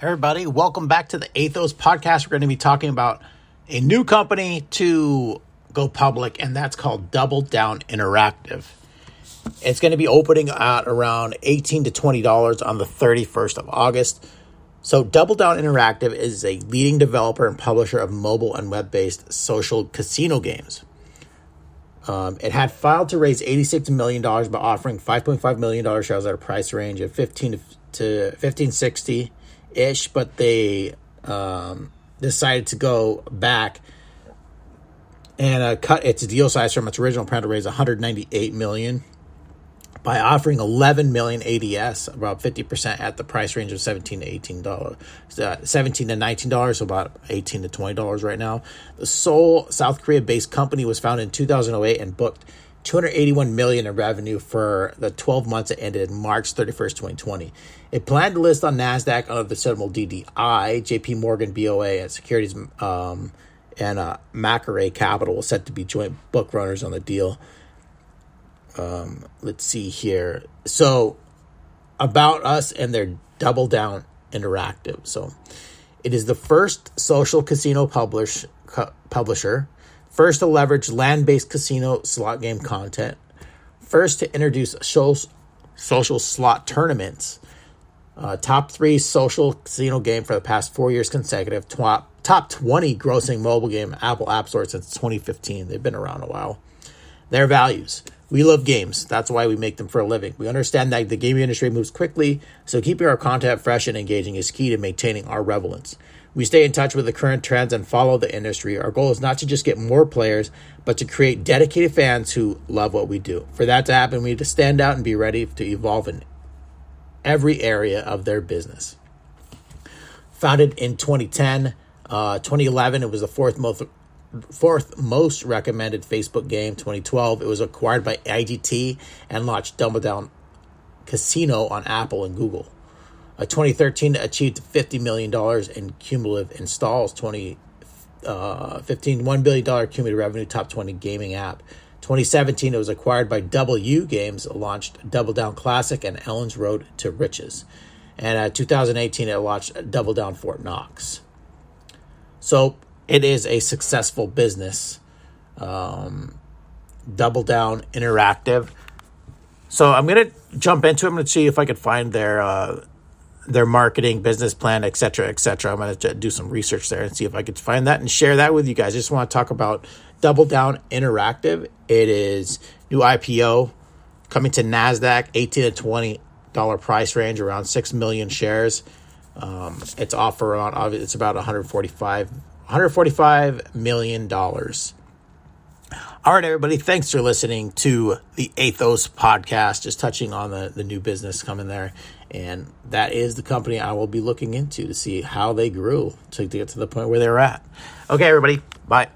Everybody, welcome back to the Athos podcast. We're going to be talking about a new company to go public, and that's called Double Down Interactive. It's going to be opening at around 18 to $20 on the 31st of August. So, Double Down Interactive is a leading developer and publisher of mobile and web based social casino games. Um, it had filed to raise $86 million by offering $5.5 million shares at a price range of 15 to 1560 ish, but they um, decided to go back and uh, cut its deal size from its original plan to raise 198 million by offering 11 million ADS, about 50% at the price range of 17 to 18 dollars, uh, 17 to 19 dollars, so about 18 to 20 dollars right now. The Seoul, South Korea-based company was founded in 2008 and booked 281 million in revenue for the 12 months that ended March 31st, 2020. It planned to list on Nasdaq under the symbol DDI, JP Morgan BOA, and Securities um, and uh, Capital was set to be joint book runners on the deal. Um, let's see here. So, about us and their Double Down Interactive. So, it is the first social casino publish, publisher First to leverage land based casino slot game content. First to introduce social, slot tournaments. Uh, top three social casino game for the past four years consecutive. Top, top 20 grossing mobile game Apple App Store since 2015. They've been around a while. Their values. We love games. That's why we make them for a living. We understand that the gaming industry moves quickly, so keeping our content fresh and engaging is key to maintaining our relevance. We stay in touch with the current trends and follow the industry. Our goal is not to just get more players, but to create dedicated fans who love what we do. For that to happen, we need to stand out and be ready to evolve in every area of their business. Founded in 2010, uh, 2011, it was the fourth most fourth most recommended Facebook game. 2012, it was acquired by IGT and launched Double Down Casino on Apple and Google. Uh, 2013 achieved $50 million in cumulative installs. 2015, uh, $1 billion cumulative revenue, top 20 gaming app. 2017, it was acquired by DoubleU Games, launched Double Down Classic and Ellen's Road to Riches. And uh, 2018, it launched Double Down Fort Knox. So it is a successful business. Um, Double Down Interactive. So I'm to jump into it. I'm to see if I could find their uh, their marketing business plan, et cetera, et cetera. I'm to do some research there and see if I could find that and share that with you guys. I just want to talk about Double Down Interactive. It is new IPO coming to Nasdaq, 18 to 20 dollar price range, around six million shares. Um, it's offer on it's about 145 145 million dollars. All right, everybody. Thanks for listening to the Athos podcast, just touching on the, the new business coming there. And that is the company I will be looking into to see how they grew to, to get to the point where they're at. Okay, everybody. Bye.